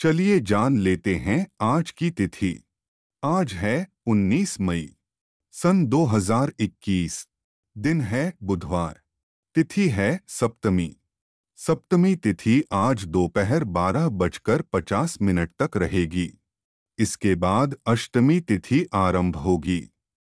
चलिए जान लेते हैं आज की तिथि। आज है 19 मई, सन 2021 दिन है बुधवार, तिथि है सप्तमी। सप्तमी तिथि आज दोपहर बारह बजकर पचास मिनट तक रहेगी। इसके बाद अष्टमी तिथि आरंभ होगी।